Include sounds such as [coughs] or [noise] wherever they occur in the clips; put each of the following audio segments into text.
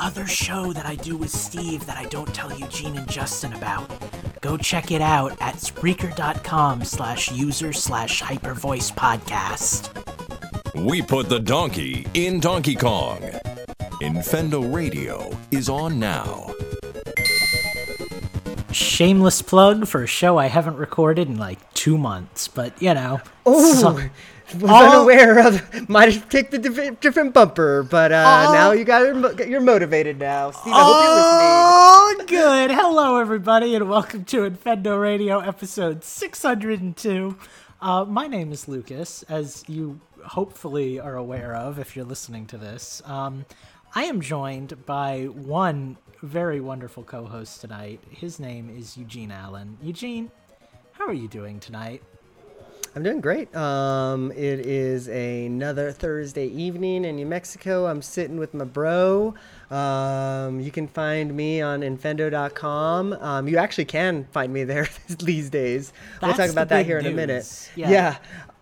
other show that I do with Steve that I don't tell Eugene and Justin about. Go check it out at Spreaker.com slash user slash hypervoice podcast. We put the donkey in Donkey Kong. Infendo Radio is on now. Shameless plug for a show I haven't recorded in like two months, but you know. Oh, some- [laughs] was all- unaware of. Might have picked a diff- different bumper, but uh, All- now you got you're motivated now. Steve, I hope you're listening. Oh, good. Hello, everybody, and welcome to Infendo Radio episode 602. Uh, my name is Lucas, as you hopefully are aware of if you're listening to this. Um, I am joined by one very wonderful co host tonight. His name is Eugene Allen. Eugene, how are you doing tonight? I'm doing great. Um, it is another Thursday evening in New Mexico. I'm sitting with my bro. Um, you can find me on infendo.com. Um, you actually can find me there [laughs] these days. we'll talk about that here in a news. minute. Yeah.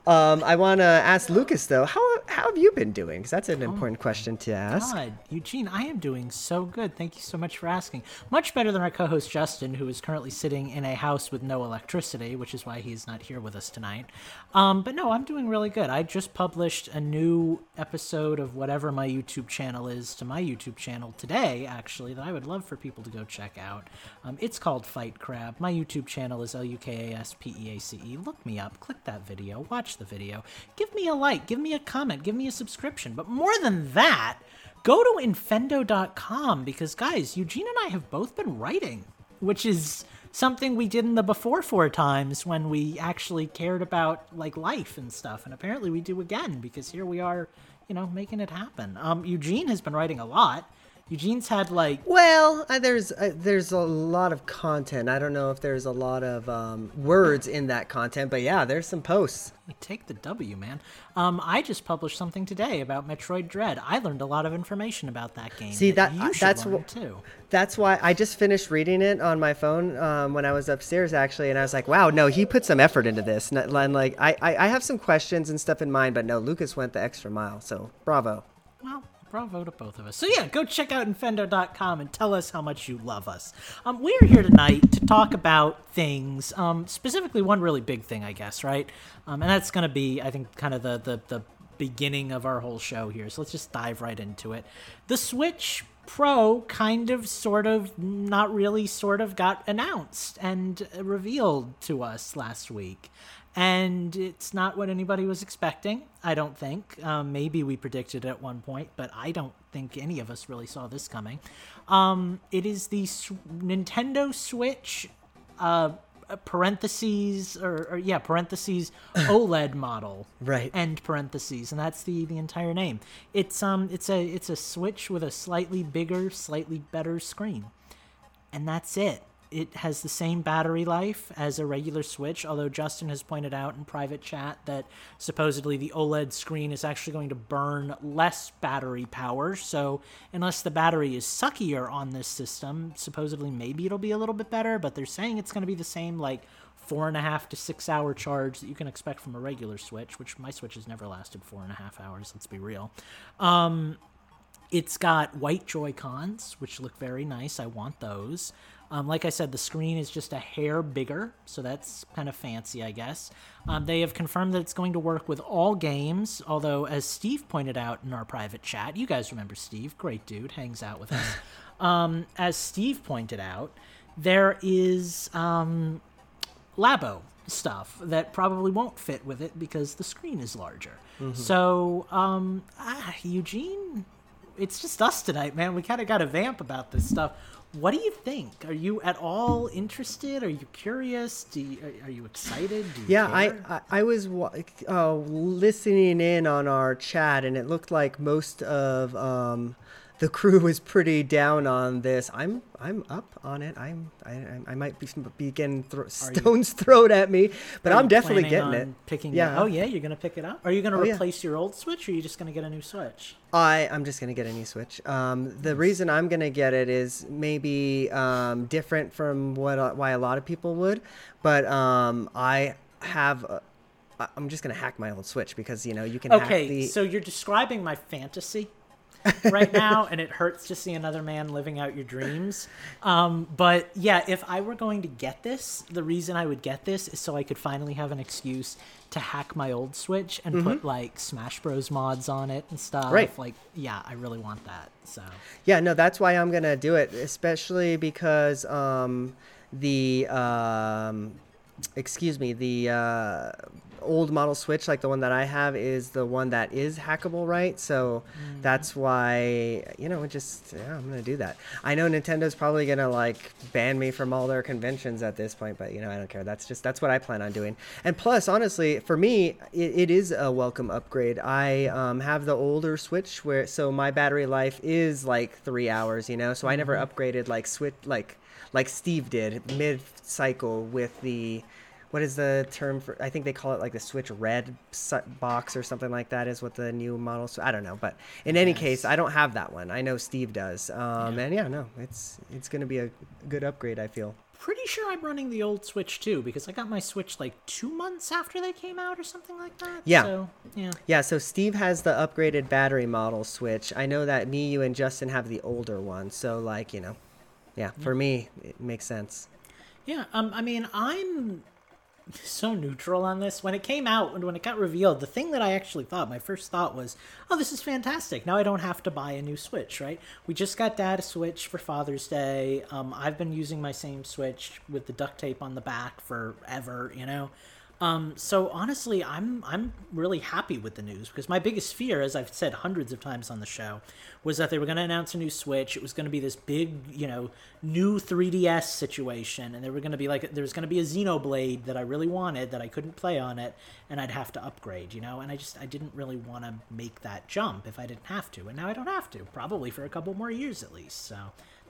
Um, I want to ask Lucas though, how how have you been doing? Because that's an important question to ask. God, Eugene, I am doing so good. Thank you so much for asking. Much better than our co host Justin, who is currently sitting in a house with no electricity, which is why he's not here with us tonight. Um, but no, I'm doing really good. I just published a new episode of whatever my YouTube channel is to my YouTube channel today, actually, that I would love for people to go check out. Um, it's called Fight Crab. My YouTube channel is L U K A S P E A C E. Look me up, click that video, watch the video, give me a like, give me a comment, give me a subscription. But more than that, go to infendo.com because, guys, Eugene and I have both been writing, which is something we did in the before four times when we actually cared about like life and stuff. And apparently we do again because here we are, you know, making it happen. Um, Eugene has been writing a lot. Eugene's had like Well, uh, there's uh, there's a lot of content. I don't know if there's a lot of um, words in that content, but yeah, there's some posts. Take the W, man. Um, I just published something today about Metroid Dread. I learned a lot of information about that game. See, that- you should that's learn wh- too. That's why I just finished reading it on my phone um, when I was upstairs, actually, and I was like, "Wow, no, he put some effort into this." And, and, like, I, I I have some questions and stuff in mind, but no, Lucas went the extra mile. So, bravo. Well, bravo to both of us. So yeah, go check out Infendo.com and tell us how much you love us. Um, we're here tonight to talk about things, um, specifically one really big thing, I guess, right? Um, and that's going to be, I think, kind of the, the the beginning of our whole show here. So let's just dive right into it. The Switch Pro kind of, sort of, not really, sort of got announced and revealed to us last week. And it's not what anybody was expecting, I don't think. Um, maybe we predicted it at one point, but I don't think any of us really saw this coming. Um, it is the S- Nintendo Switch, uh, parentheses, or, or yeah, parentheses, [coughs] OLED model Right. end parentheses and that's the the entire name it's um it's a it's a switch with a slightly bigger slightly better screen and that's it it has the same battery life as a regular switch although justin has pointed out in private chat that supposedly the oled screen is actually going to burn less battery power so unless the battery is suckier on this system supposedly maybe it'll be a little bit better but they're saying it's going to be the same like four and a half to six hour charge that you can expect from a regular switch which my switch has never lasted four and a half hours let's be real um, it's got white Joy Cons, which look very nice. I want those. Um, like I said, the screen is just a hair bigger, so that's kind of fancy, I guess. Um, they have confirmed that it's going to work with all games, although, as Steve pointed out in our private chat, you guys remember Steve, great dude, hangs out with us. [laughs] um, as Steve pointed out, there is um, Labo stuff that probably won't fit with it because the screen is larger. So, um, ah, Eugene, it's just us tonight, man. We kind of got to vamp about this stuff. What do you think? Are you at all interested? Are you curious? Do you, are, are you excited? Do you Yeah, I. I I was uh, listening in on our chat, and it looked like most of um, the crew [laughs] was pretty down on this. I'm I'm up on it. I'm I, I- might be, be getting thro- stones thrown at me, but I'm definitely getting it. Picking Yeah. It. Oh yeah, you're gonna pick it up. Are you gonna Oh, yeah. replace your old Switch, or are you just gonna get a new Switch? I I'm just gonna get a new Switch. Um, the reason I'm gonna get it is maybe um, different from what uh, why a lot of people would, but um, I have. A, I- I'm just gonna hack my old Switch because you know you can hack Okay, the. so you're describing my fantasy. [laughs] right now, and it hurts to see another man living out your dreams. Um, but yeah, if I were going to get this, the reason I would get this is so I could finally have an excuse to hack my old Switch and put like Smash Bros mods on it and stuff. Mm-hmm. Right. Like, yeah, I really want that. So Yeah, no, that's why I'm gonna do it, especially because um, the um, excuse me, the uh, old model Switch, like the one that I have, is the one that is hackable, right? So that's why you know, just yeah, I'm gonna do that. I know Nintendo's probably gonna like ban me from all their conventions at this point, but you know, I don't care. That's just that's what I plan on doing. And plus, honestly, for me, it, it is a welcome upgrade. I um, have the older Switch where so my battery life is like three hours, you know, so I never upgraded like Switch like like Steve did mid cycle with the what is the term for i think they call it like the switch red box or something like that is what the new model so i don't know but in any case i don't have that one i know steve does um, and yeah no it's it's gonna be a good upgrade i feel pretty sure I'm running the old Switch too because I got my Switch like two months after they came out or something like that. Yeah. So yeah. yeah so steve has the upgraded battery model switch i know that me you and justin have the older one so like you know yeah for me it makes sense Yeah, um, I mean, I'm so neutral on this. When it came out and when it got revealed, the thing that I actually thought, my first thought was, oh, this is fantastic. Now I don't have to buy a new Switch, right? We just got Dad a Switch for Father's Day. Um, I've been using my same Switch with the duct tape on the back forever, you know? Um, so honestly, I'm I'm really happy with the news because my biggest fear, as I've said hundreds of times on the show, was that they were going to announce a new Switch. It was going to be this big, you know, new 3DS situation, and there were going to be like there was going to be a Xenoblade that I really wanted that I couldn't play on it, and I'd have to upgrade, you know. And I just I didn't really want to make that jump if I didn't have to, and now I don't have to, probably for a couple more years at least. So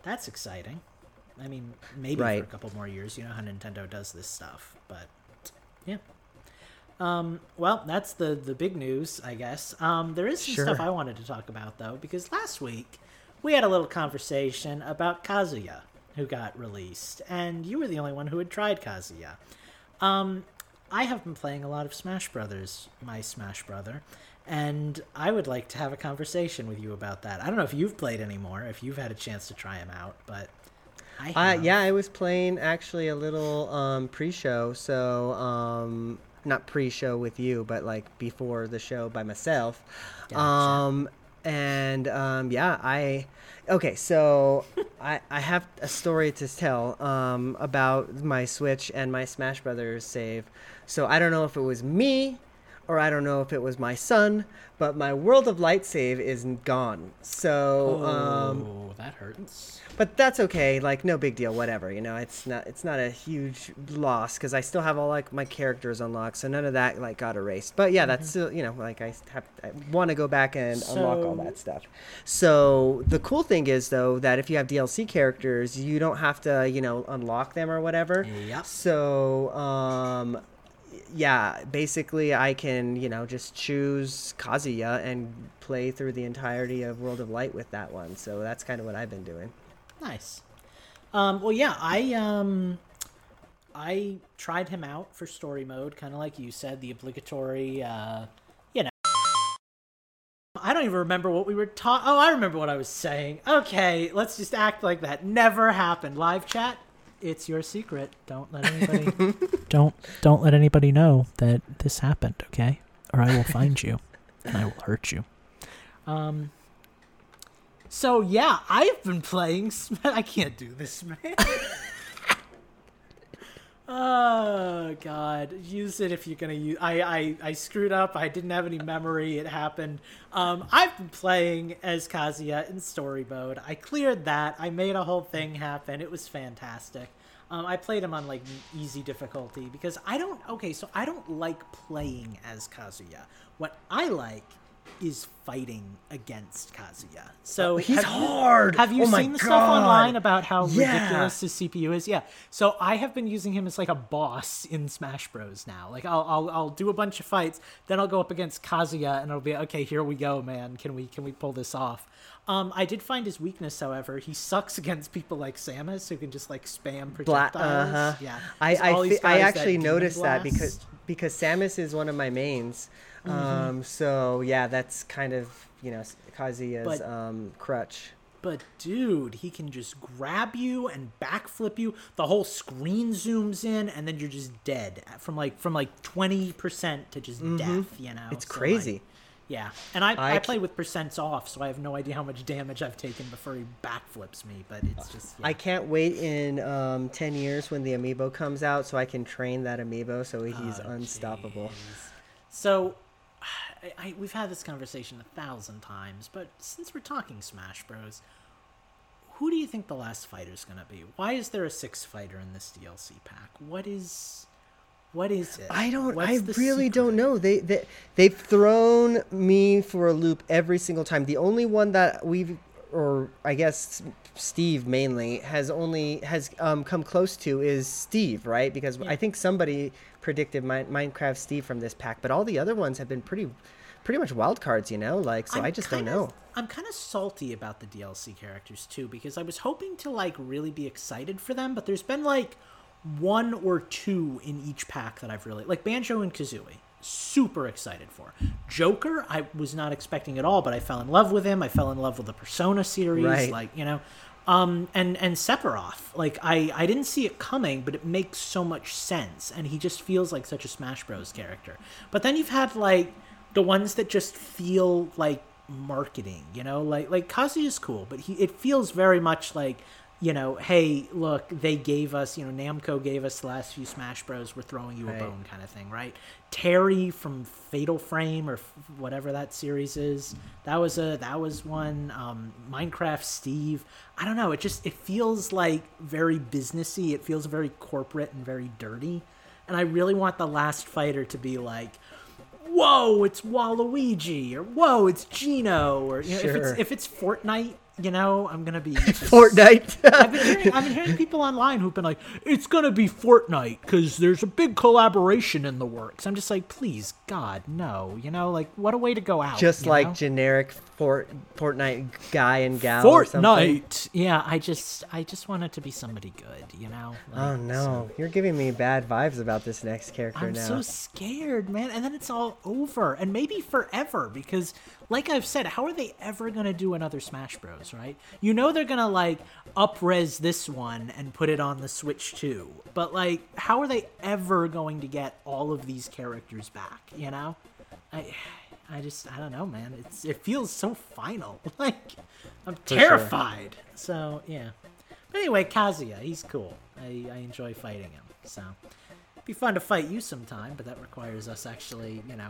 that's exciting. I mean, maybe Right. for a couple more years. You know how Nintendo does this stuff, but yeah. Um, well, that's the the big news, I guess. Um, there is some Sure. stuff I wanted to talk about though, because last week we had a little conversation about Kazuya, who got released, and you were the only one who had tried Kazuya. Um, I have been playing a lot of Smash Brothers, my Smash Brother, and I would like to have a conversation with you about that. I don't know if you've played anymore, if you've had a chance to try him out, but I Uh, yeah, I was playing actually a little um, pre-show, so um, not pre-show with you, but like before the show by myself. Gotcha. Um, and um, yeah, I okay. So [laughs] I I have a story to tell um, about my Switch and my Smash Brothers save. So I don't know if it was me or I don't know if it was my son, but my World of Light save is gone. So um, oh, that hurts. but that's okay like no big deal whatever you know it's not it's not a huge loss because i still have all like my characters unlocked so none of that like got erased but yeah that's still you know like i have i want to go back and unlock all that stuff so the cool thing is though that if you have dlc characters you don't have to you know unlock them or whatever Yep. so um yeah, basically I can, you know, just choose Kazuya and play through the entirety of World of Light with that one. So that's kind of what I've been doing. Nice. Um, well, yeah, I um, I tried him out for story mode, kind of like you said, the obligatory, uh, you know. I don't even remember what we were talking. Oh, I remember what I was saying. Okay, let's just act like that never happened. Live chat. It's your secret. Don't let anybody. [laughs] don't don't let anybody know that this happened. Okay, or I will [laughs] find you, and I will hurt you. Um. So yeah, I've been playing. [laughs] I can't do this, man. Oh God, use it if you're gonna use. I, I I screwed up. I didn't have any memory. It happened. Um, I've been playing as Kazuya in story mode. I cleared that. I made a whole thing happen. It was fantastic. Um, I played him on like easy difficulty because I don't. Okay, so I don't like playing as Kazuya. What I like is fighting against Kazuya. So Oh, he's have you- hard! have you Oh seen the stuff online about how Yeah. ridiculous his CPU is? Yeah. So I have been using him as like a boss in Smash Bros. Now. Like I'll I'll, I'll do a bunch of fights, then I'll go up against Kazuya, and it'll be okay. Here we go, man. Can we can we pull this off? Um, I did find his weakness, however. He sucks [laughs] against people like Samus, who can just like spam Bla- projectiles. uh-huh. Yeah. I I, fi- I actually noticed that because because Samus is one of my mains. Mm-hmm. Um, so yeah, that's kind of you know Kazuya's um, crutch. But dude, he can just grab you and backflip you. The whole screen zooms in, and then you're just dead from like from like twenty percent to just death. You know, Mm-hmm. It's So, like, crazy. yeah, and I I play with percents off, so I have no idea how much damage I've taken before he backflips me. But it's just yeah. I can't wait in um, 10 years when the amiibo comes out so I can train that amiibo so he's Oh, unstoppable. jeez. So, I, I, we've had this conversation a thousand times, but since we're talking Smash Bros, who do you think the last fighter is gonna be? Why is there a sixth fighter in this DLC pack? What is, what is it? I don't. What's I really don't know. They they they've thrown me for a loop every single time. The only one that we've, or I guess Steve mainly has only has um, come close to is Steve, right? Because Yeah. I think somebody predicted Mi- Minecraft Steve from this pack, but all the other ones have been pretty, pretty much wild cards, you know. Like so, I'm I just don't kinda- know. I'm kind of salty about the DLC characters too because I was hoping to like really be excited for them, but there's been like one or two in each pack that I've really like Banjo and Kazooie. Super excited for Joker. I was not expecting at all, but I fell in love with him. I fell in love with the Persona series, Right. like you know, um, and and Sephiroth. Like I I didn't see it coming, but it makes so much sense, and he just feels like such a Smash Bros. character. But then you've had like the ones that just feel like marketing, you know, like like Kazuya's cool, but he it feels very much like, you know, hey, look, they gave us, you know, Namco gave us the last few Smash Bros. We're throwing you Right. a bone kind of thing, right? Terry from Fatal Frame or f- whatever that series is, that was a that was one. Um, Minecraft Steve, I don't know. It just it feels like very businessy. It feels very corporate and very dirty, and I really want the last fighter to be like whoa, it's Waluigi, or whoa, it's Geno, or you know, if it's if it's Fortnite, you know, I'm gonna be [laughs] just- Fortnite. I've been, hearing, I've been hearing people online who've been like, it's gonna be Fortnite because there's a big collaboration in the works. I'm just like, please, God, no, you know, like what a way to go out. just like know? Fort Fort Fortnite guy and gal. Fortnite. Yeah, I just, I just want it to be somebody good, you know. Oh Like, no, you're giving me bad vibes about this next character I'm now. so scared, man. And then it's all over, and maybe forever, because, like I've said, how are they ever gonna do another Smash Bros? Right? You know they're gonna like upres this one and put it on the Switch too, but like, how are they ever going to get all of these characters back? You know, I. I just I don't know, man. It's it feels so final. [laughs] Like I'm sure. terrified. So yeah. But anyway, Kazuya, he's cool. I, I enjoy fighting him. So be fun to fight you sometime, but that requires us actually, you know,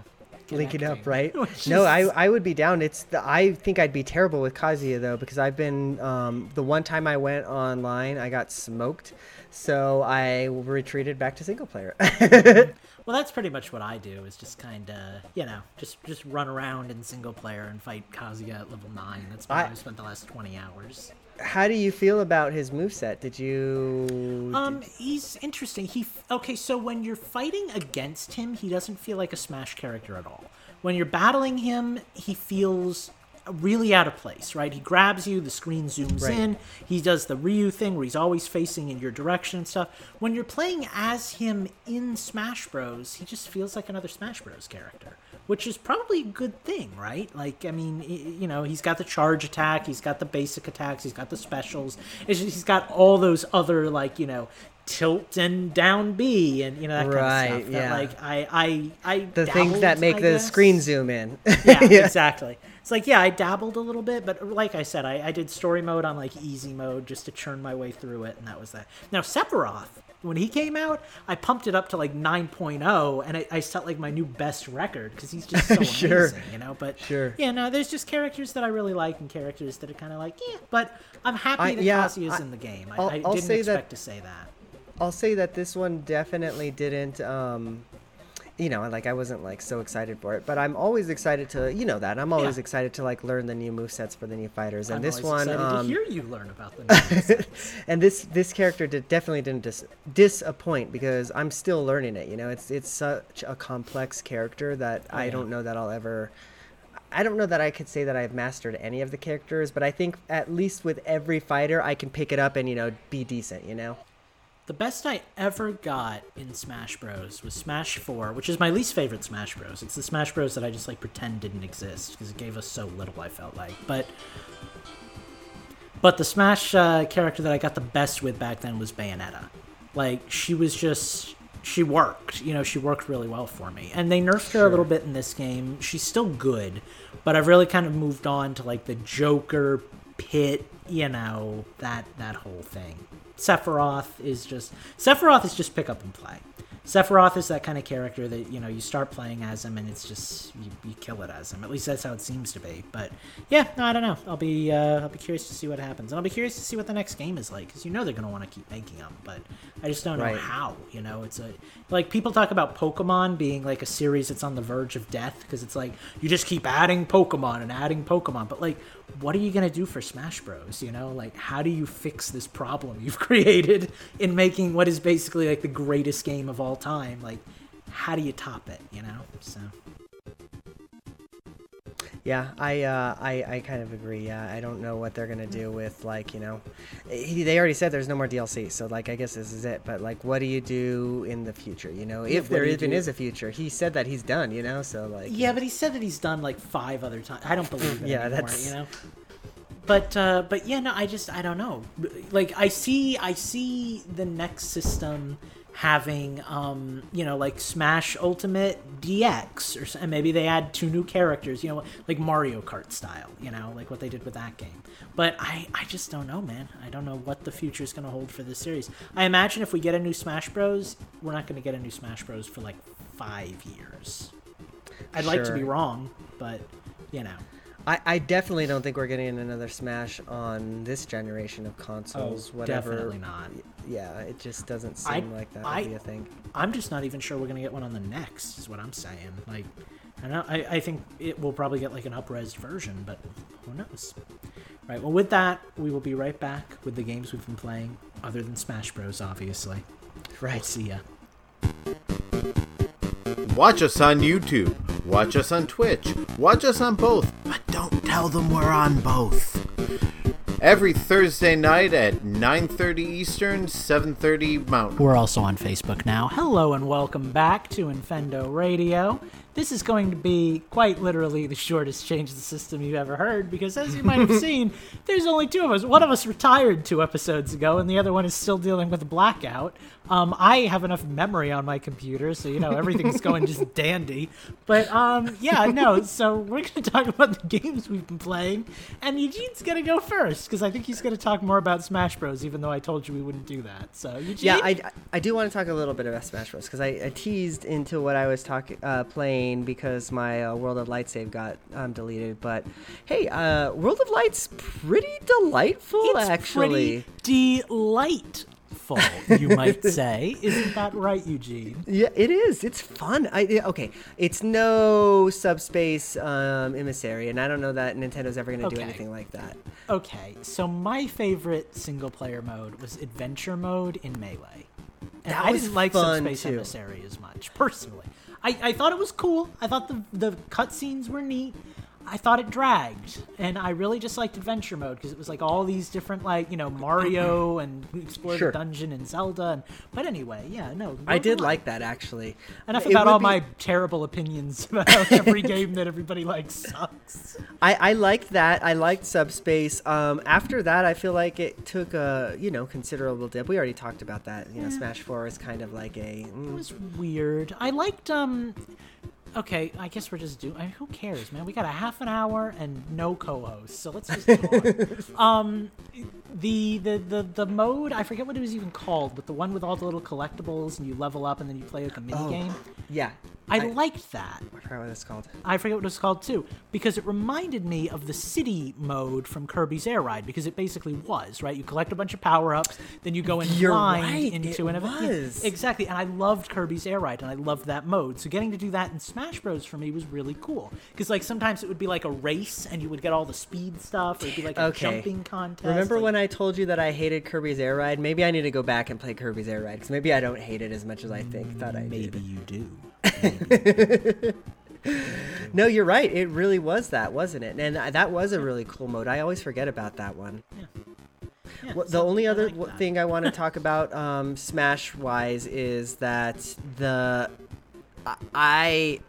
Link it up, right? [laughs] No, I I would be down. It's the, I think I'd be terrible with Kazuya though because I've been um, the one time I went online I got smoked, so I retreated back to single player. [laughs] Well, that's pretty much what I do. Is just kind of, you know, just just run around in single player and fight Kazuya at level nine. That's where I- I've spent the last twenty hours. How do you feel about his moveset? Did you? Um, he's interesting. He okay. So when you're fighting against him, he doesn't feel like a Smash character at all. When you're battling him, he feels really out of place. Right? He grabs you. The screen zooms Right. in. He does the Ryu thing where he's always facing in your direction and stuff. When you're playing as him in Smash Bros, he just feels like another Smash Bros character. Which is probably a good thing, right? Like, I mean, you know, he's got the charge attack, he's got the basic attacks, he's got the specials. It's just, he's got all those other, like, you know, tilt and down B and, you know, that kind of stuff. That, yeah. like, I, I, I the things that make I the guess. screen zoom in. yeah, [laughs] exactly. It's like, yeah, I dabbled a little bit, but like I said, I, I did story mode on like easy mode just to churn my way through it, and that was that. Now, Sephiroth, when he came out, I pumped it up to like 9.0, and I, I set like my new best record because he's just [laughs] so Sure. amazing, you know? But Sure. yeah, no, there's just characters that I really like and characters that are kind of like, yeah, but I'm happy I- that yeah, I- in the game. I, I'll- I I'll didn't say that- expect to say that. I'll say that this one definitely didn't um you know, like I wasn't like so excited for it, but I'm always excited to, you know that. I'm always Yeah. excited to like learn the new movesets for the new fighters. And I'm this one excited um to hear you learn about the [laughs] and this this character did, definitely didn't dis- disappoint because I'm still learning it, you know. It's it's such a complex character that I Oh, yeah. don't know that I'll ever I don't know that I could say that I've mastered any of the characters, but I think at least with every fighter I can pick it up and, you know, be decent, you know. The best I ever got in Smash Bros was Smash 4, which is my least favorite Smash Bros. It's the Smash Bros that I just like pretend didn't exist because it gave us so little. I felt like, but but the Smash uh, character that I got the best with back then was Bayonetta. Like she was just she worked. You know, she worked really well for me. And they nerfed her a little bit in this game. She's still good, but I've really kind of moved on to like the Joker pit, you know, that that whole thing. Sephiroth is just Sephiroth is just pick up and play. Sephiroth is that kind of character that you know you start playing as him and it's just you, you kill it as him. At least that's how it seems to be. But yeah, no, I don't know. I'll be uh, I'll be curious to see what happens, and I'll be curious to see what the next game is like because you know they're gonna want to keep making them, but I just don't know how. You know, it's a like people talk about Pokemon being like a series that's on the verge of death because it's like you just keep adding Pokemon and adding Pokemon, but like what are you gonna do for Smash Bros? You know, like how do you fix this problem [laughs] you've created in making what is basically like the greatest game of all time? Like, how do you top it? You know, so Yeah, I, uh, I I kind of agree. Yeah, I don't know what they're gonna do with like you know, he, they already said there's no more DLC, so like I guess this is it. But like, what do you do in the future? You know, if what there even do? is a future, he said that he's done. You know, so like yeah, but he said that he's done like five other times. I don't believe it Yeah, anymore. that's- You know. But uh, but yeah, no, I just I don't know. Like I see I see the next system having um you know like Smash Ultimate DX or and maybe they add two new characters, you know, like Mario Kart style, you know, like what they did with that game. But I I just don't know, man. I don't know what the future is going to hold for this series. I imagine if we get a new Smash Bros, we're not going to get a new Smash Bros for like 5 years. I'd like to be wrong, but you know. I, I definitely don't think we're getting another Smash on this generation of consoles. Oh, whatever. definitely not. Yeah, it just doesn't seem I- like that I- would be a thing. I'm just not even sure we're gonna get one on the next. Is what I'm saying. Like, I know I, I think it will probably get like an upres version, but who knows? Right. Well, with that, we will be right back with the games we've been playing, other than Smash Bros. Obviously. We'll Right. see ya. Watch us on YouTube. Watch us on Twitch. Watch us on both. But don't tell them we're on both. Every Thursday night at 9:30 Eastern, 7:30 Mountain. We're also on Facebook now. Hello and welcome back to Infendo Radio. This is going to be quite literally the shortest change of the system you've ever heard because, as you might have [laughs] seen, there's only two of us. One of us retired two episodes ago, and the other one is still dealing with blackout. Um, I have enough memory on my computer, so you know everything's going just [laughs] dandy. But um, yeah, no. So we're going to talk about the games we've been playing, and Eugene's going to go first because I think he's going to talk more about Smash Bros. Even though I told you we wouldn't do that. So Eugene, Yeah, I, I do want to talk a little bit about Smash Bros. because I, I teased into what I was talking uh, playing because my uh, World of Light save got um, deleted. But hey, uh, World of Light's pretty delightful, it's actually. pretty delightful, you [laughs] might say. Isn't that right, Eugene? Yeah, it is. It's fun. I okay. It's no subspace um, emissary, and I don't know that Nintendo's ever going to do anything like that. Okay, so my favorite single player mode was adventure mode in Melee. And That I didn't like Subspace too. Emissary as much, personally. I, I thought it was cool. I thought the, the cutscenes were neat. I thought it dragged, and I really just liked adventure mode because it was like all these different, like you know, Mario and explore Sure. the dungeon and Zelda. And but anyway, yeah, no, I did like that actually. Enough It about all be- my terrible opinions [laughs] about every game that everybody likes sucks. I, I liked that. I liked Subspace. Um, after that, I feel like it took a you know considerable dip. We already talked about that. You know, Smash Four is kind of like a. It mm, was weird. I liked um. Okay, I guess we're just doing. I mean, who cares, man? We got a half an hour and no co-host, so let's just talk. [laughs] um, the, the the the mode I forget what it was even called, but the one with all the little collectibles and you level up and then you play like a mini Oh, game. yeah. I, liked that. I forgot what it's called. I forget what it's called too, because it reminded me of the city mode from Kirby's Air Ride, because it basically was right. You collect a bunch of power ups, then you go and You're grind right, into it an event. Yeah, exactly, and I loved Kirby's Air Ride, and I loved that mode. So getting to do that in Smash Bros for me was really cool, because like sometimes it would be like a race, and you would get all the speed stuff, or it'd be like a Okay. jumping contest. Remember like- when I told you that I hated Kirby's Air Ride? Maybe I need to go back and play Kirby's Air Ride because maybe I don't hate it as much as I think thought I Maybe did. you do. [laughs] No, you're right. It really was that, wasn't it? And that was a really cool mode. I always forget about that one. Yeah, Well, the so only I other like thing I want to [laughs] talk about um, Smash wise is that the I- I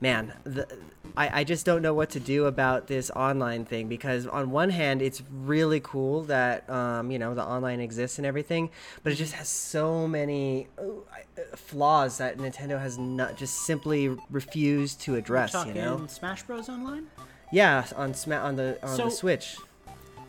man the I, I just don't know what to do about this online thing because on one hand it's really cool that um, you know the online exists and everything but it just has so many uh, flaws that Nintendo has not just simply refused to address you know Smash Bros. Online. yeah on Sma- on the on So- the Switch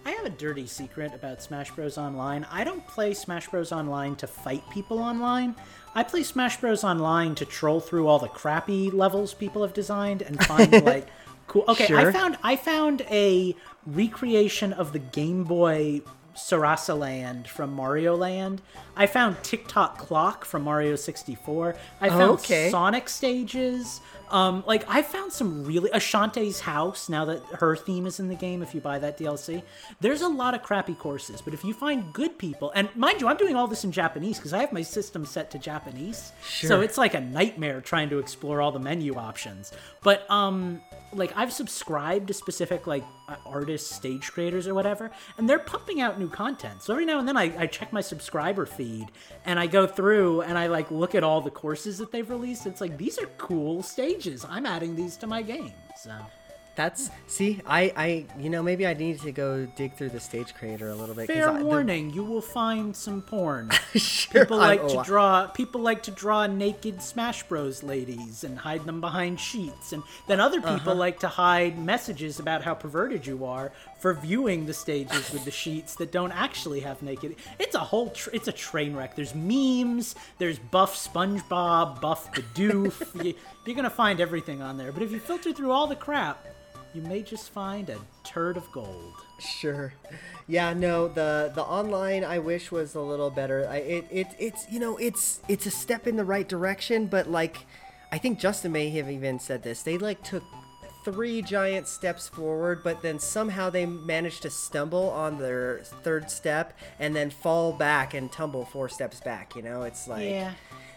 I have a dirty secret about Smash Bros. Online. I don't play Smash Bros. Online to fight people online. I play Smash Bros. Online to troll through all the crappy levels people have designed and find [laughs] like cool. Okay, I found I found a recreation of the Game Boy Sarasa Land from Mario Land. I found Tick Tock Clock from Mario 64. I found Okay. Sonic stages. Um, like I found some really Ashante's house. Now that her theme is in the game, if you buy that DLC, there's a lot of crappy courses. But if you find good people, and mind you, I'm doing all this in Japanese because I have my system set to Japanese, so it's like a nightmare trying to explore all the menu options. But um, like I've subscribed to specific like artists, stage creators, or whatever, and they're pumping out new content. So every now and then I, I check my subscriber feed and I go through and I like look at all the courses that they've released. It's like these are cool I'm adding these to my game. So uh, That's see, I, I, you know, maybe I need to go dig through the stage creator a little bit. fair I, the- warning, you will find some porn. [laughs] Sure, People I'm- like to draw. People like to draw naked Smash Bros. ladies and hide them behind sheets, and then other people Uh-huh. like to hide messages about how perverted you are for viewing the stages with the sheets that don't actually have naked. It's a whole. Tr- it's a train wreck. There's memes. There's buff SpongeBob, buff Bidoof. [laughs] you, you're gonna find everything on there. But if you filter through all the crap, you may just find a turd of gold. Sure. Yeah, no, the the online I wish was a little better. I it, it it's you know, it's it's a step in the right direction, but like I think Justin may have even said this. They like took three giant steps forward, but then somehow they managed to stumble on their third step and then fall back and tumble four steps back, you know? It's like Yeah.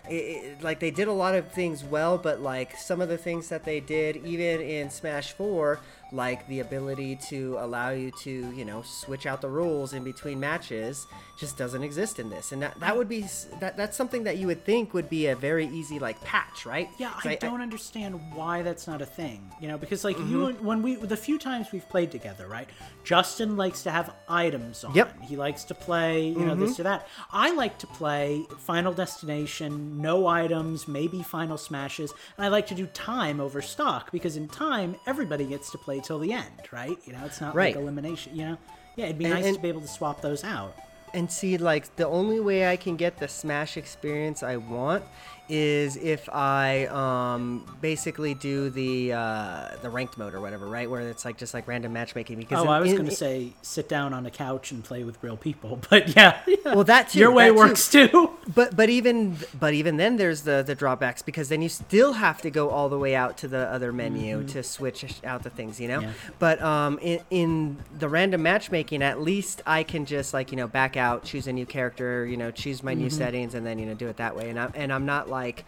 It, it, like they did a lot of things well, but like some of the things that they did, even in Smash Four, like the ability to allow you to, you know, switch out the rules in between matches, just doesn't exist in this. And that, that would be that that's something that you would think would be a very easy like patch, right? yeah I, don't understand why that's not a thing. You know, because like you Mm-hmm. and when we the few times we've played together, right? Justin likes to have items on. Yep. Mm-hmm. He likes to play, you know, this or that. I like to play Final Destination, no items, maybe Final Smashes, and I like to do time over stock because in time everybody gets to play till the end, right? You know, it's not Right. like elimination. You know, yeah, it'd be And- nice and- to be able to swap those out. And see, like the only way I can get the Smash experience I want is if I um, basically do the uh, the ranked mode or whatever, right? Where it's like just like random matchmaking. Because Oh, in- I was going to say sit down on a couch and play with real people, [laughs] but yeah, Well, that too. your way that works too. But but even but even then, there's the the drawbacks because then you still have to go all the way out to the other menu to switch out the things, you know. Yeah. But um, in in the random matchmaking, at least I can just like you know back out, choose a new character, you know, choose my new settings, and then you know do it that way. And I'm and I'm not like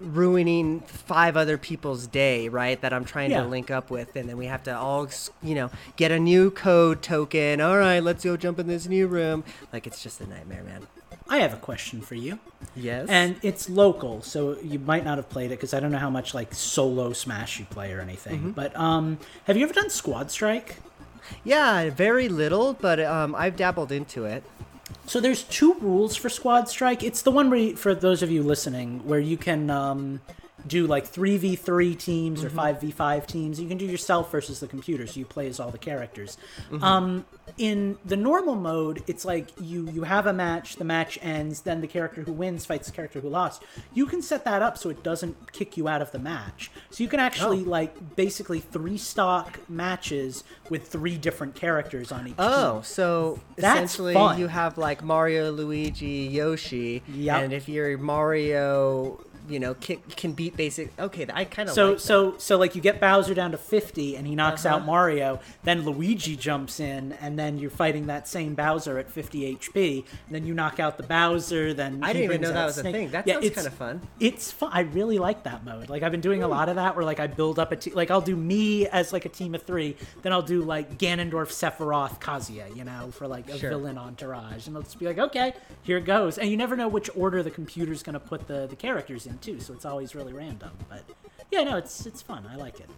ruining five other people's day, right? That I'm trying Yeah. to link up with, and then we have to all, you know, get a new code token. All right, let's go jump in this new room. Like it's just a nightmare, man. I have a question for you. Yes. And it's local, so you might not have played it because I don't know how much like solo Smash you play or anything. But um, have you ever done Squad Strike? Yeah, very little, but um, I've dabbled into it. So there's two rules for Squad Strike. It's the one where, you, for those of you listening, where you can um, do like three v three teams or five v five teams. You can do yourself versus the computer, so you play as all the characters. Um, in the normal mode, it's like you you have a match, the match ends, then the character who wins fights the character who lost. You can set that up so it doesn't kick you out of the match. So you can actually like basically three stock matches with three different characters on each team. Oh, so That's essentially fun. you have like Mario, Luigi, Yoshi, Yep. and if you're Mario you know can, can beat basic. Okay, I kind of So like that. so so like you get Bowser down to 50 and he knocks out Uh-huh. Mario, then Luigi jumps in and then you're fighting that same Bowser at 50 HP, and then you knock out the Bowser, then I didn't even know that out was a thing. That Yeah, sounds it's- kinda fun. It's fun. I really like that mode. Like I've been doing a lot of that where like I build up a team like I'll do me as like a team of 3, then I'll do like Ganondorf, Sephiroth, Kazuya, you know, for like a Sure. villain entourage. And I'll just be like, "Okay, here it goes." And you never know which order the computer's going to put the the characters in too, so it's always really random. But yeah, no, it's it's fun. I like it.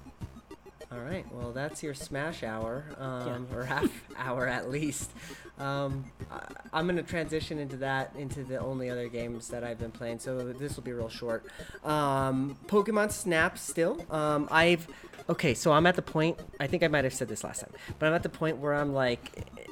All right, well, that's your Smash Hour, um, or half hour at least. Um, I, I'm going to transition into that, into the only other games that I've been playing, so this will be real short. Um, Pokemon Snap still. Um, I've. Okay, so I'm at the point, I think I might have said this last time, but I'm at the point where I'm like.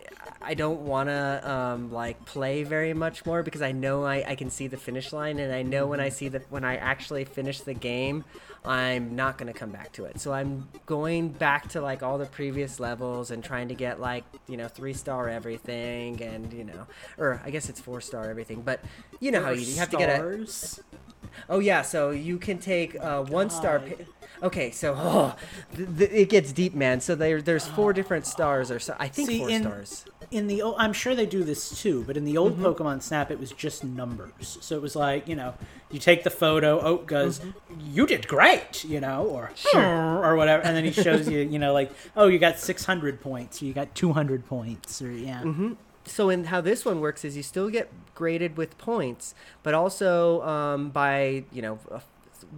I don't want to um, like play very much more because I know I, I can see the finish line and I know when I see the when I actually finish the game, I'm not gonna come back to it. So I'm going back to like all the previous levels and trying to get like you know three star everything and you know or I guess it's four star everything, but you know how you, you have to get a Oh yeah, so you can take uh, one star. God. pi- Okay, so oh, th- th- it gets deep, man. So there, there's four different stars, or so I think See, four in, stars. In the old, I'm sure they do this too, but in the old Mm-hmm. Pokemon Snap, it was just numbers. So it was like, you know, you take the photo, Oak goes, "You did great," you know, or or whatever, and then he shows you, you know, like, "Oh, you got 600 points, or you got 200 points," or yeah. Mm-hmm. So in how this one works is you still get graded with points, but also um, by you know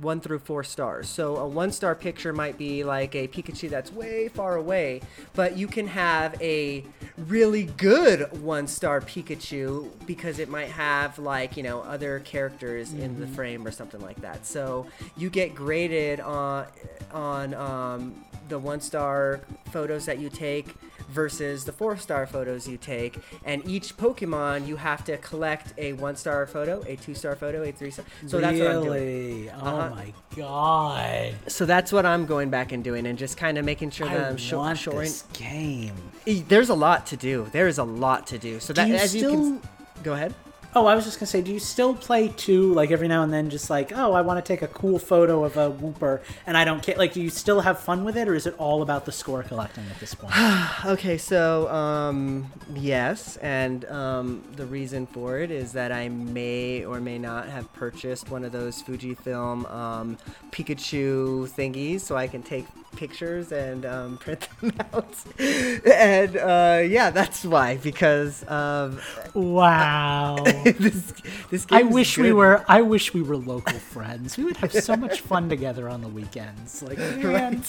one through four stars. So a one star picture might be like a Pikachu that's way far away, but you can have a really good one star Pikachu because it might have like you know other characters in the frame or something like that. So you get graded on on um, the one star photos that you take versus the four star photos you take. And each Pokemon, you have to collect a one star photo, a two star photo, a three star. So that's what I'm doing. really? Oh Uh-huh. my god! So that's what I'm going back and doing, and just kind of making sure that I I'm sho- want this game. There's a lot to do. There is a lot to do. So that you as still- you can go ahead. Oh, I was just gonna say, do you still play two? Like every now and then, just like, oh, I want to take a cool photo of a Wooper, and I don't care. Like, do you still have fun with it, or is it all about the score collecting at this point? [sighs] Okay, so um, yes, and um, the reason for it is that I may or may not have purchased one of those Fujifilm um, Pikachu thingies, so I can take pictures and um, [laughs] print them out. and uh, yeah, that's why because of wow. [laughs] this. This I is wish we were. I wish we were local friends. We would have so much fun together on the weekends. Like, [laughs] man,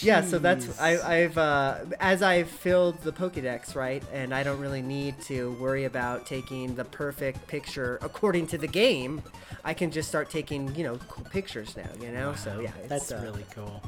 yeah so that's I, i've uh, as i've filled the pokédex right and i don't really need to worry about taking the perfect picture according to the game i can just start taking you know cool pictures now you know so yeah it's, that's uh, really cool.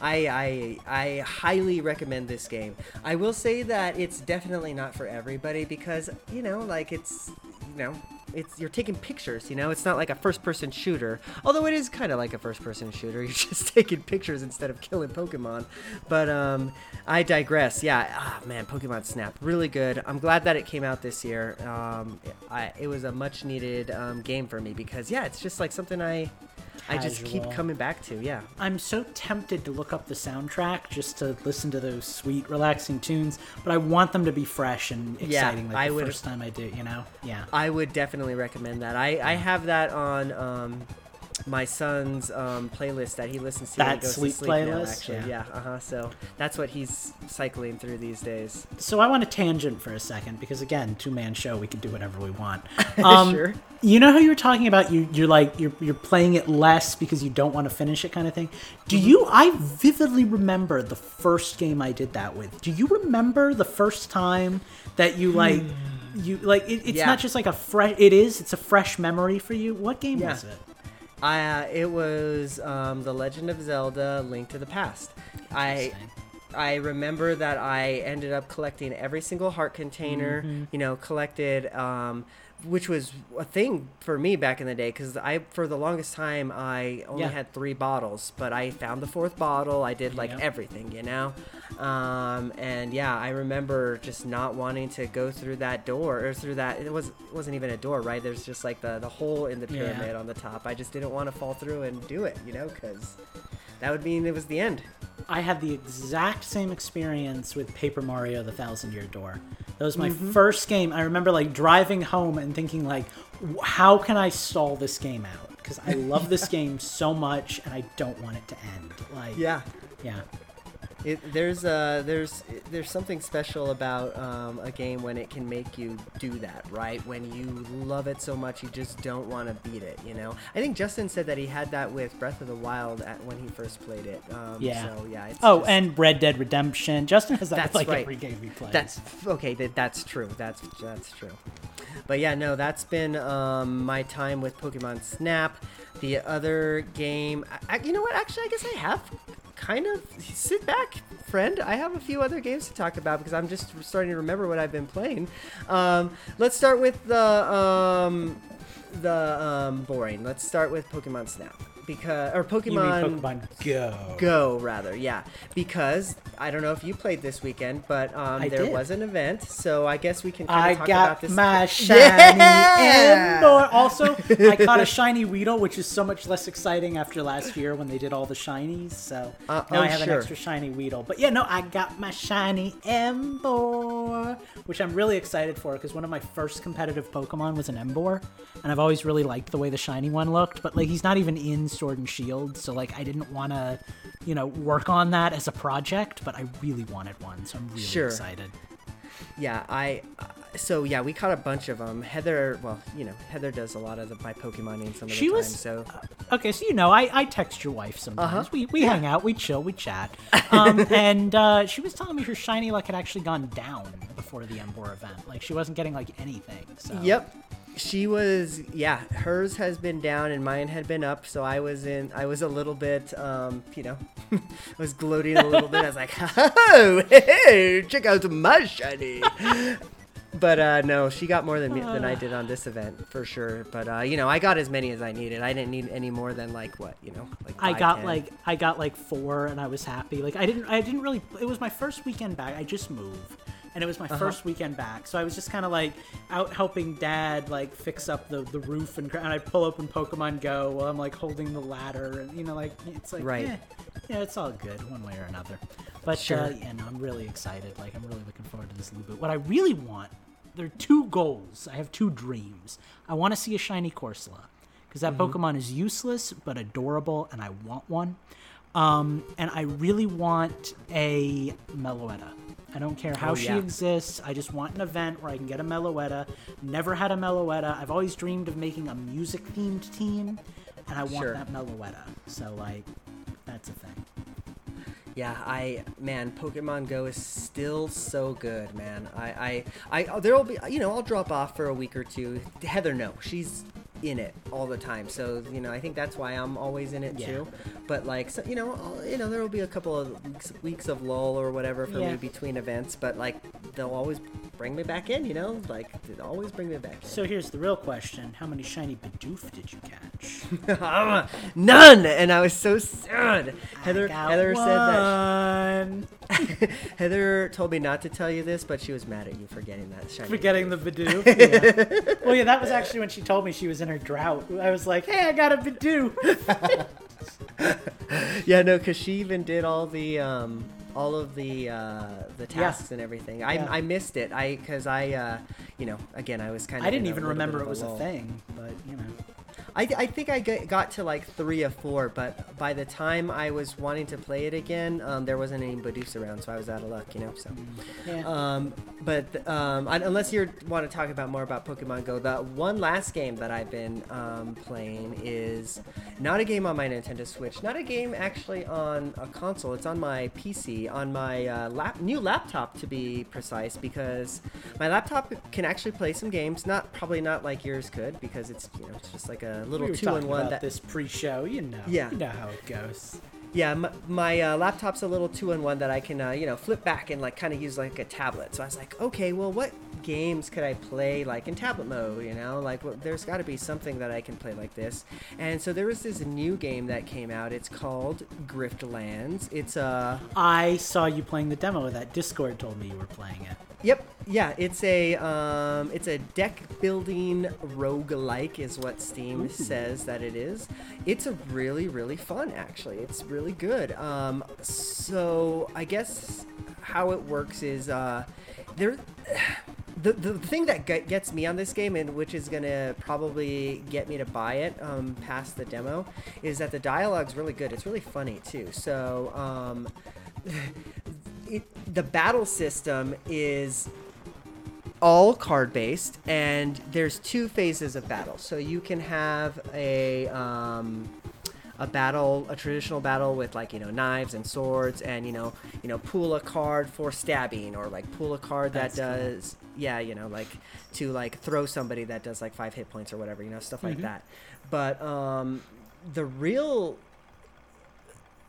I, I I highly recommend this game. I will say that it's definitely not for everybody because you know, like it's you know, it's you're taking pictures. You know, it's not like a first-person shooter. Although it is kind of like a first-person shooter. [laughs] You're just taking pictures instead of killing Pokemon. But um, I digress. Yeah, ah, man, Pokemon Snap, really good. I'm glad that it came out this year. Um, I, it was a much-needed um, game for me because yeah, it's just like something I. I just keep coming back to, yeah. I'm so tempted to look up the soundtrack just to listen to those sweet, relaxing tunes, but I want them to be fresh and Yeah, exciting like I the would- first time I do. You know? Yeah. I would definitely recommend that. I, I have that on um, my son's um, playlist that he listens to. That goes to sleep sleep now, playlist? actually, Yeah. yeah. Uh huh. So that's what he's cycling through these days. So I want to tangent for a second because again, two man show, we can do whatever we want. [laughs] Um, Sure. You know how you were talking about you you're like you're you're playing it less because you don't want to finish it kind of thing. Do Mm-hmm. you? I vividly remember the first game I did that with. Do you remember the first time that you like? You like it, it's Hmm. Yeah. not just like a fresh. It is. It's a fresh memory for you. What game Yeah. was it? I uh, it was um, the Legend of Zelda: Link to the Past. I I remember that I ended up collecting every single heart container. Mm-hmm. You know, collected, um, which was a thing for me back in the day because I, for the longest time, I only Yeah. had three bottles, but I found the fourth bottle. I did like Yep. everything, you know. Um, and yeah, I remember just not wanting to go through that door or through that. It was it wasn't even a door, right? There's just like the the hole in the Yeah. pyramid on the top. I just didn't want to fall through and do it, you know, because that would mean it was the end. I had the exact same experience with Paper Mario: The Thousand Year Door. That was my Mm-hmm. first game. I remember like driving home and thinking like, how can I stall this game out? Because I love this [laughs] game so much and I don't want it to end. Like, Yeah. yeah. It, there's uh there's there's something special about um, a game when it can make you do that right when you love it so much you just don't want to beat it you know I think Justin said that he had that with Breath of the Wild at, when he first played it um, Yeah. so yeah Oh, just- and Red Dead Redemption. Justin has that That's with like right. every game he plays. That's okay. That, that's true. That's that's true. But yeah, no, that's been um, my time with Pokemon Snap. The other game, I- you know what? Actually, I guess I have kind of sit back, friend. I have a few other games to talk about because I'm just starting to remember what I've been playing. Um, let's start with the um, the um, boring. Let's start with Pokemon Snap because or Pokemon Pokemon Go. Go rather, yeah. Because I don't know if you played this weekend, but um, there did. was an event, so I guess we can. Kind I talk got about this. my [laughs] shiny Yeah! Also, I caught a shiny Weedle, which is so much less exciting after last year when they did all the shinies. So Uh, now oh, I have sure. an extra shiny Weedle. But yeah, no, I got my shiny Ember, which I'm really excited for because one of my first competitive Pokemon was an Ember, and I've always really liked the way the shiny one looked. But like, he's not even in Sword and Shield, so like, I didn't want to, you know, work on that as a project. But I really wanted one, so I'm really Sure. excited. Yeah, I. Uh, so yeah, we caught a bunch of them. Heather, well, you know, Heather does a lot of the, my Pokemoning some of She the was- time. So Okay, so you know, I, I text your wife sometimes. Uh-huh. We, we hang out, we chill, we chat. [laughs] Um, and uh, she was telling me her shiny luck had actually gone down before the Ember event. Like she wasn't getting like anything. So Yep. She was yeah, hers has been down and mine had been up, so I was in I was a little bit um, you know, [laughs] I was gloating a little bit. I was like, [laughs] "Oh, hey, check out my shiny." [laughs] But uh, no, she got more than me, than I did on this event for sure. But uh, you know, I got as many as I needed. I didn't need any more than like what you know, like I got 10. like I got like four, and I was happy. Like I didn't I didn't really. It was my first weekend back. I just moved, and it was my Uh-huh. first weekend back. So I was just kind of like out helping Dad like fix up the the roof, and, and I pull open Pokemon Go while I'm like holding the ladder, and you know like it's like Right. eh, yeah, it's all good one way or another. But Sure. uh, yeah, no, I'm really excited. Like I'm really looking forward to this new boot. What I really want, there are two goals. I have two dreams. I want to see a shiny Corsola because that Mm-hmm. Pokemon is useless but adorable, and I want one. Um, and I really want a Meloetta. I don't care how Oh, she exists. I just want an event where I can get a Meloetta. Never had a Meloetta. I've always dreamed of making a music themed team, and I want Sure. that Meloetta. So like, that's a thing. Yeah, I man, Pokemon Go is still so good, man. I I I there'll be you know I'll drop off for a week or two. Heather, no, she's in it all the time. So you know I think that's why I'm always in it Yeah. too. But like so, you know I'll, you know there will be a couple of weeks, weeks of lull or whatever for Yeah. me between events. But like they'll always bring me back in. You know like they'll always bring me back. in. So here's the real question: How many shiny Bidoof did you catch? [laughs] None, and I was so sad. Heather Got Heather said that. [laughs] Heather told me not to tell you this, but she was mad at you for getting that shiny. Forgetting the Bidoof. [laughs] Yeah. well, yeah, that was actually when she told me she was in her drought. I was like, "Hey, I got a Bidoof." [laughs] Yeah, no, because she even did all the um, all of the uh, the Yeah. tasks and everything. I, Yeah. I missed it. I because I uh, you know again I was kind of I didn't even remember it was a thing, but you know. I, I think I got to like three or four, but by the time I was wanting to play it again, um, there wasn't any Bidoofs around, so I was out of luck, you know. So. Yeah. Um, but um, un- unless you want to talk about more about Pokemon Go, the one last game that I've been um, playing is not a game on my Nintendo Switch, not a game actually on a console. It's on my PC, on my uh, lap- new laptop to be precise, because my laptop can actually play some games. Not probably not like yours could, because it's you know it's just like a little we two in one. That this pre-show. You know. Yeah. You know how it goes. Yeah, my, my uh, laptop's a little two-in-one that I can, uh, you know, flip back and like kind of use like a tablet. So I was like, okay, well, what games could I play like in tablet mode? You know, like well, there's got to be something that I can play like this. And so there was this new game that came out. It's called Griftlands. It's a I saw you playing the demo of that. Discord told me you were playing it. Yep. Yeah, it's a um, it's a deck building roguelike is what Steam Ooh. says that it is. It's a really really fun actually. It's really good. Um, so I guess how it works is uh, there. [sighs] The, the thing that gets me on this game and which is gonna probably get me to buy it um, past the demo is that the dialogue's really good it's really funny too so um, [laughs] the battle system is all card based and there's two phases of battle. So you can have a um, a battle a traditional battle with like you know knives and swords and you know you know pull a card for stabbing or like pull a card that That's cool. does yeah you know like to like throw somebody that does like five hit points or whatever you know stuff like that. But um the real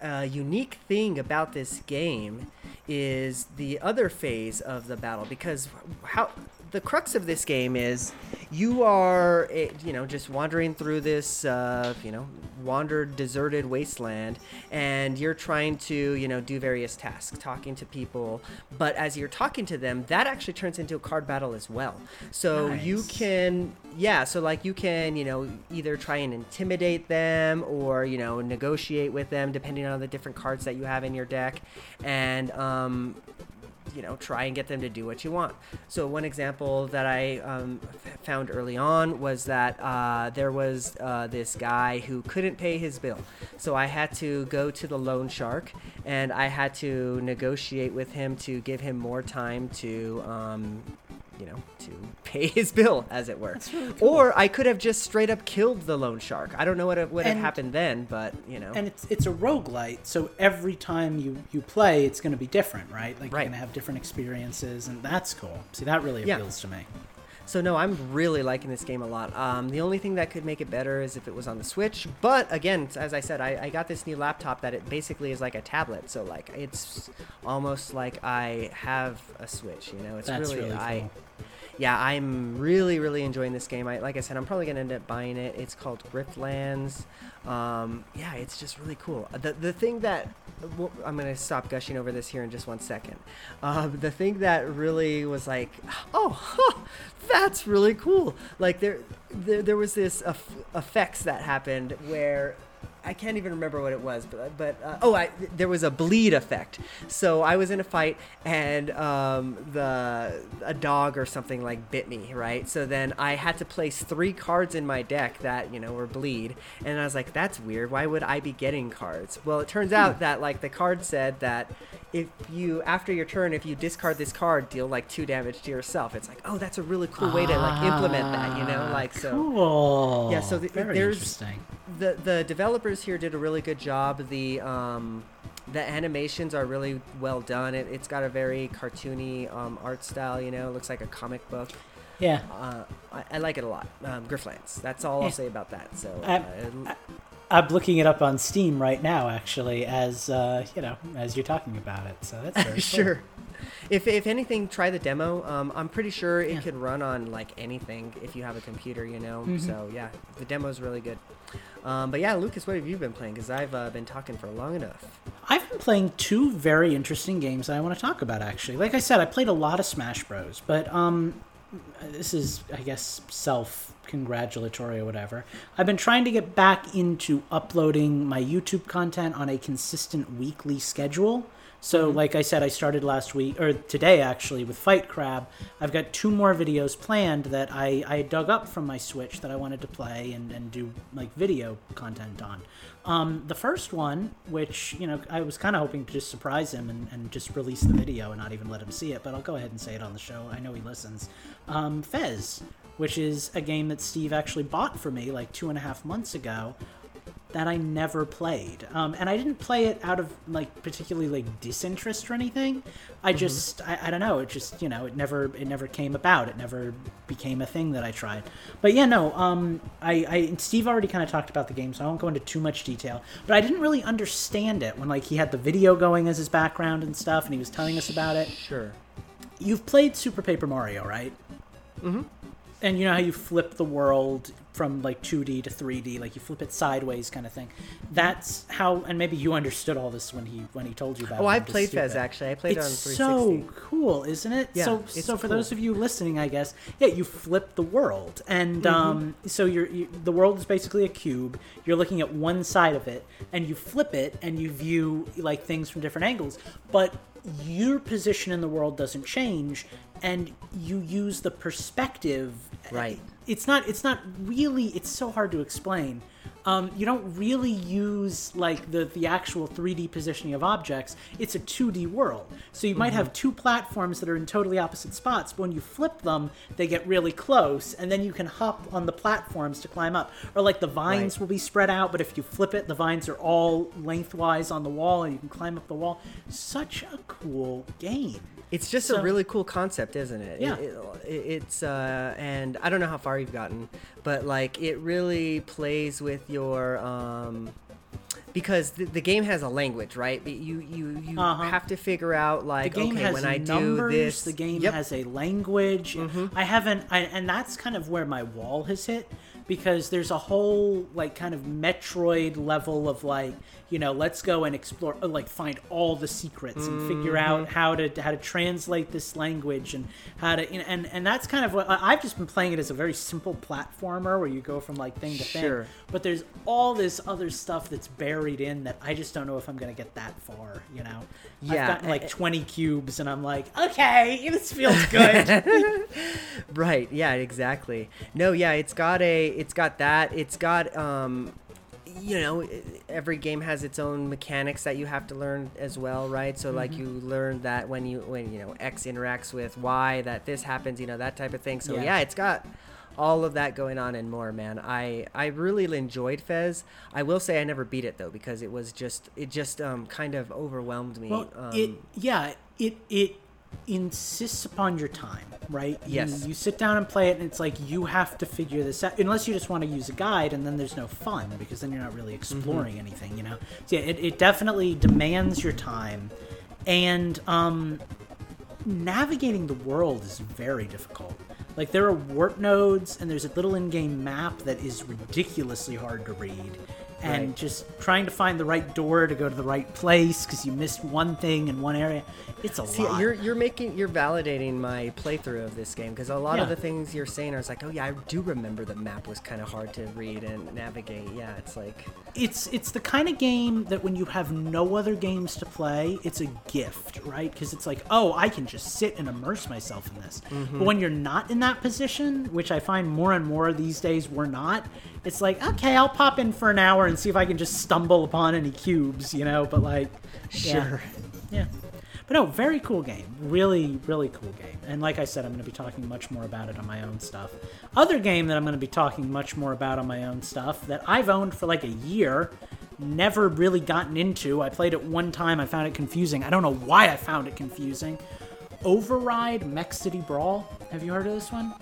uh, unique thing about this game is the other phase of the battle because how the crux of this game is you are eh, you know just wandering through this uh, you know wandered deserted wasteland and you're trying to you know do various tasks talking to people. But as you're talking to them that actually turns into a card battle as well. So you can yeah so like you can you know either try and intimidate them or you know negotiate with them depending on the different cards that you have in your deck. And um you know try and get them to do what you want. So one example that i um, f- found early on was that uh, there was uh, this guy who couldn't pay his bill. So i had to go to the loan shark and i had to negotiate with him to give him more time to um, you know, to [laughs] pay his bill, as it were. Or I could have just straight up killed the loan shark. I don't know what would have happened then, but you know. And it's it's a roguelite, so every time you, you play, it's going to be different, right? Like Right. you're going to have different experiences, and that's cool. See, that really Yeah. appeals to me. So no, I'm really liking this game a lot. Um, the only thing that could make it better is if it was on the Switch. But again, as I said, I, I got this new laptop that it basically is like a tablet. So like it's almost like I have a Switch. You know, it's That's really, really I. cool. Yeah, I'm really really enjoying this game. I like I said, I'm probably gonna end up buying it. It's called Griftlands. Um, yeah, it's just really cool. The the thing that well, I'm gonna stop gushing over this here in just one second. Um, the thing that really was like, oh, huh, that's really cool. Like there, there, there was this eff- effects that happened where I can't even remember what it was, but but uh, oh, I there was a bleed effect. So I was in a fight and um, the a dog or something like bit me, right? So then I had to place three cards in my deck that you know were bleed, and I was like, that's weird. Why would I be getting cards? Well, it turns out that like the card said that if you after your turn, if you discard this card, deal like two damage to yourself. It's like, oh, that's a really cool way to like implement that, you know? Like so. Cool. Yeah, so Very there's interesting. The the developers here did a really good job. The um, the animations are really well done. It, it's got a very cartoony um, art style. You know, it looks like a comic book. Yeah. Uh, I, I like it a lot. Um, Griftlands. That's all I'll say about that. So I- uh, I'm looking it up on Steam right now, actually, as uh, you know, as you're talking about it. So that's very [laughs] cool. If, if anything, try the demo. Um, I'm pretty sure it Yeah. could run on like anything if you have a computer, you know. Mm-hmm. So yeah, the demo is really good. Um, but yeah, Lucas, what have you been playing? Because I've uh, been talking for long enough. I've been playing two very interesting games that I want to talk about. Actually, like I said, I played a lot of Smash Bros. But um, this is, I guess, self congratulatory or whatever. I've been trying to get back into uploading my YouTube content on a consistent weekly schedule. So, like I said, I started last week or today actually with Fight Crab. I've got two more videos planned that I, I dug up from my Switch that I wanted to play and, and do like video content on. Um, the first one, which you know, I was kind of hoping to just surprise him and, and just release the video and not even let him see it, but I'll go ahead and say it on the show. I know he listens. Um, Fez, which is a game that Steve actually bought for me like two and a half months ago. That I never played. Um, and I didn't play it out of like particularly like disinterest or anything. I just I, I don't know. It just you know it never it never came about. It never became a thing that I tried. But yeah, no. Um, I, I Steve already kind of talked about the game, so I won't go into too much detail. But I didn't really understand it when like he had the video going as his background and stuff, and he was telling us about it. Sure. You've played Super Paper Mario, right? Mm-hmm. And you know how you flip the world from like 2D to 3D, like you flip it sideways, kind of thing. That's how, and maybe you understood all this when he when he told you about. Oh, it. I played Fez actually. I played It's it on 360. so cool, isn't it? Yeah, so, so for cool. those of you listening, I guess, yeah, you flip the world, and Mm-hmm. um, so you're you, the world is basically a cube. You're looking at one side of it, and you flip it, and you view like things from different angles. But your position in the world doesn't change, and you use the perspective. Right. It's not. It's not really. It's so hard to explain. Um, you don't really use like the the actual 3D positioning of objects. It's a 2D world, so you might have two platforms that are in totally opposite spots. But when you flip them, they get really close, and then you can hop on the platforms to climb up. Or like the vines Right. will be spread out, but if you flip it, the vines are all lengthwise on the wall, and you can climb up the wall. Such a cool game. It's just So- a really cool concept, isn't it? Yeah. It, it, it's uh, and I don't know how far you've gotten, but like it really plays with your um, because the, the game has a language, right? You you you Uh-huh. have to figure out the like game okay has when I numbers, do this, the game Yep. Mm-hmm. has a language. I haven't, I, and that's kind of where my wall has hit because there's a whole like kind of Metroid level of like you know let's go and explore, uh, like find all the secrets and figure out Mm-hmm. how to how to translate this language and how to you know, and and that's kind of what I've just been playing it as a very simple platformer where you go from like thing to Sure. thing. But there's all this other stuff that's buried in that I just don't know if I'm gonna get that far. You know, Yeah, I've gotten like eh, 20 cubes, and I'm like, okay, this feels good. [laughs] Right. Yeah. Exactly. No. Yeah. It's got a. It's got that. It's got. Um, you know, every game has its own mechanics that you have to learn as well, right? So like Mm-hmm. you learn that when you when you know X interacts with Y, that this happens, you know, that type of thing. So Yeah. yeah, it's got all of that going on and more, man. I I really enjoyed Fez. I will say I never beat it though because it was just it just um kind of overwhelmed me. well, um, it yeah, it it insists upon your time, right? You- Yes. You, sit down and play it, and it's like you have to figure this out, unless you just want to use a guide, and then there's no fun because then you're not really exploring Mm-hmm. anything, you know. So yeah, it, it definitely demands your time, and um, navigating the world is very difficult. Like there are warp nodes and there's a little in-game map that is ridiculously hard to read. And Right. just trying to find the right door to go to the right place because you missed one thing in one area. It's a See, lot. you're you're making you're validating my playthrough of this game because a lot of the things you're saying are like, oh yeah, I do remember the map was kind of hard to read and navigate. Yeah, it's like it's it's the kind of game that when you have no other games to play, it's a gift, right? Because it's like, oh, I can just sit and immerse myself in this. Mm-hmm. But when you're not in that position, which I find more and more these days we're not, it's like, okay, I'll pop in for an hour and see if I can just stumble upon any cubes, you know. But like, yeah. Sure. yeah. But no, very cool game. Really, really cool game. And like I said, I'm going to be talking much more about it on my own stuff. Other game that I'm going to be talking much more about on my own stuff that I've owned for like a year, never really gotten into. I played it one time, I found it confusing. I don't know why I found it confusing. Override Mech City Brawl. Have you heard of this one?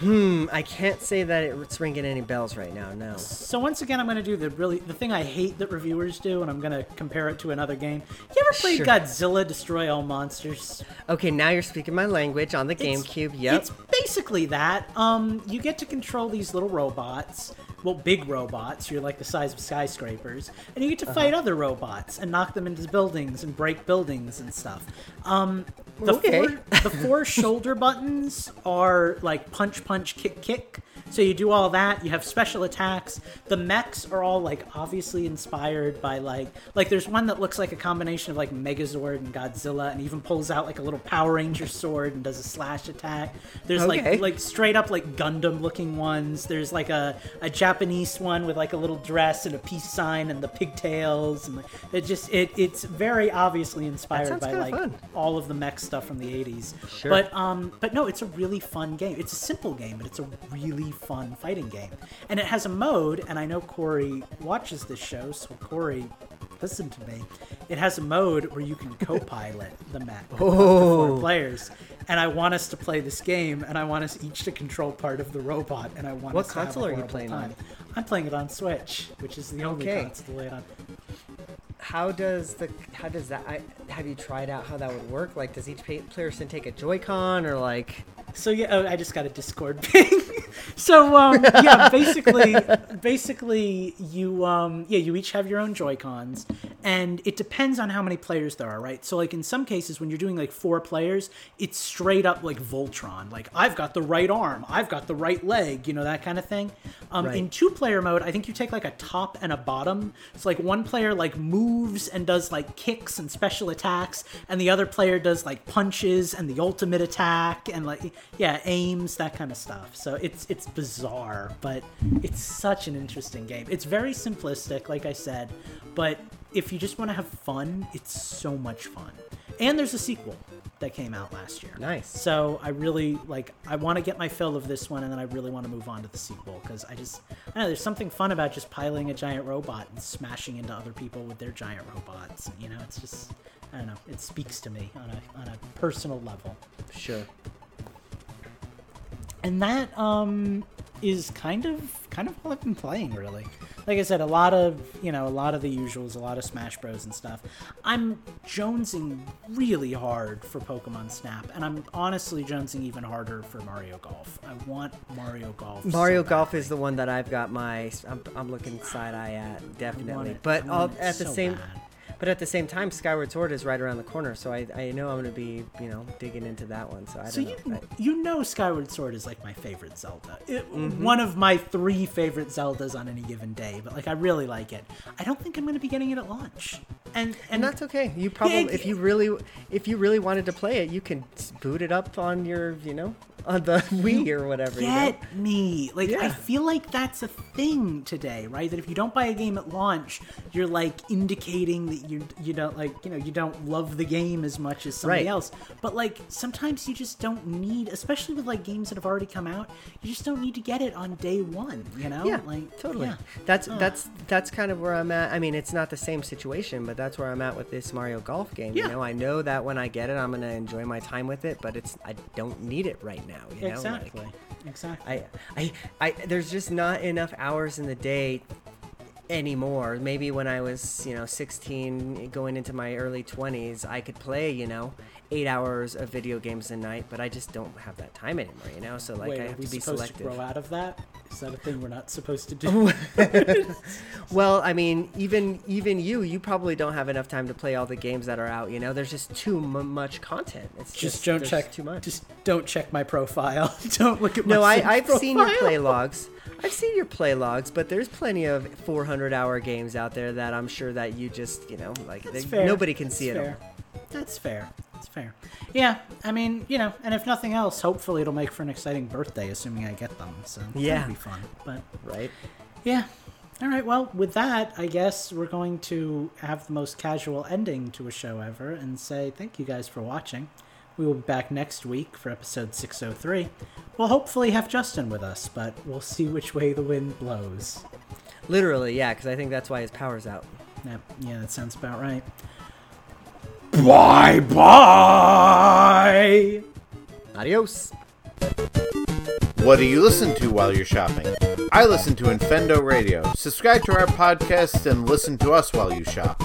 Hmm, I can't say that it's ringing any bells right now. No. So once again, I'm going to do the really the thing I hate that reviewers do, and I'm going to compare it to another game. You ever played Sure. Godzilla Destroy All Monsters? Okay, now you're speaking my language on the It's- GameCube. Yep. It's basically that. Um, you get to control these little robots. Well, big robots. You're like the size of skyscrapers, and you get to Uh-huh. fight other robots and knock them into buildings and break buildings and stuff. Um, the Okay. four the four shoulder buttons are like punch, punch, kick, kick. So you do all that. You have special attacks. The mechs are all like obviously inspired by like like there's one that looks like a combination of like Megazord and Godzilla, and even pulls out like a little Power Ranger sword and does a slash attack. There's Okay. like like straight up like Gundam looking ones. There's like a, a Japanese one with like a little dress and a peace sign and the pigtails and like, it just it it's very obviously inspired by like fun. all of the mech stuff stuff from the 80s. Sure. But um, but no, it's a really fun game. It's a simple game, but it's a really fun fighting game. And it has a mode, and I know Corey watches this show, so Corey, listen to me. It has a mode where you can co-pilot the map to four oh. players. And I want us to play this game, and I want us each to control part of the robot, and I want What us to have a console are you playing on? time. I'm playing it on Switch, which is the only Okay. console to play it on. How does the how does that? I, have you tried out how that would work? Like, does each player take a Joy-Con or like? So yeah, oh, I just got a Discord [laughs] ping. so um, yeah, basically, [laughs] basically you um, yeah you each have your own Joy Cons, and it depends on how many players there are, right? So like in some cases, when you're doing like four players, it's straight up like Voltron. Like I've got the right arm, I've got the right leg, you know that kind of thing. Um, Right. In two player mode, I think you take like a top and a bottom. It's like one player like moves and does like kicks and special attacks, and the other player does like punches and the ultimate attack and like yeah aims that kind of stuff. So it's it's bizarre, but it's such an interesting game. It's very simplistic, like I said, but if you just want to have fun, it's so much fun. And there's a sequel that came out last year. Nice. So I really like. I want to get my fill of this one, and then I really want to move on to the sequel because I just, I know. There's something fun about just piloting a giant robot and smashing into other people with their giant robots. You know, it's just, I don't know. It speaks to me on a on a personal level, Sure. And that um is kind of kind of all I've been playing really. Like I said, a lot of you know a lot of the usuals, a lot of Smash Bros and stuff. I'm jonesing really hard for Pokemon Snap, and I'm honestly jonesing even harder for Mario Golf. I want Mario Golf. so Mario Golf is the one that I've got my I'm, I'm looking side eye at definitely. it- But all, at the same bad. But at the same time Skyward Sword is right around the corner, so I, I know I'm going to be, you know, digging into that one. So I don't So know. you I- you know Skyward Sword is like my favorite Zelda. It, Mm-hmm. One of my three favorite Zeldas on any given day. But like I really like it. I don't think I'm going to be getting it at launch. And and, and that's okay. You probably, Yeah, if you really, if you really wanted to play it, you can boot it up on your, you know, on the Wii or whatever. You know? get me. Like I feel like that's a thing today, right? That if you don't buy a game at launch, you're like indicating that you you don't like you know you don't love the game as much as somebody Right. else. But like sometimes you just don't need, especially with like games that have already come out, you just don't need to get it on day one. You know? Yeah, like totally. yeah. That's that's that's kind of where I'm at. I mean, it's not the same situation, but that's where I'm at with this Mario Golf game. Yeah. You know, I know that when I get it, I'm gonna enjoy my time with it, but it's I don't need it right now. You know, Like, Exactly. exactly. I, I, I, there's just not enough hours in the day anymore. Maybe when I was, you know, 16, going into my early 20s, I could play, you know, eight hours of video games a night, but I just don't have that time anymore, you know. So like, Wait, I have to be supposed selective. to grow out of that? Is that a thing we're not supposed to do? [laughs] [laughs] Well, I mean, even even you, you probably don't have enough time to play all the games that are out. You know, there's just too m- much content. It's just, just don't check too much. Just don't check my profile. [laughs] don't look at my no, I, I've seen your play logs. I've seen your play logs, but there's plenty of 400 hour games out there that I'm sure that you just, you know, like they- nobody can see That's it fair. all. That's fair. That's fair. Yeah, I mean, you know, and if nothing else, hopefully it'll make for an exciting birthday, assuming I get them. So Yeah. be fun. But Right? yeah. All right. Well, with that, I guess we're going to have the most casual ending to a show ever, and say thank you guys for watching. We will be back next week for episode 603. We'll hopefully have Justin with us, but we'll see which way the wind blows. Literally, yeah, because I think that's why his power's out. Yeah, yeah, that sounds about right. Bye bye. Adios. What do you listen to while you're shopping? I listen to Infendo Radio. Subscribe to our podcast and listen to us while you shop.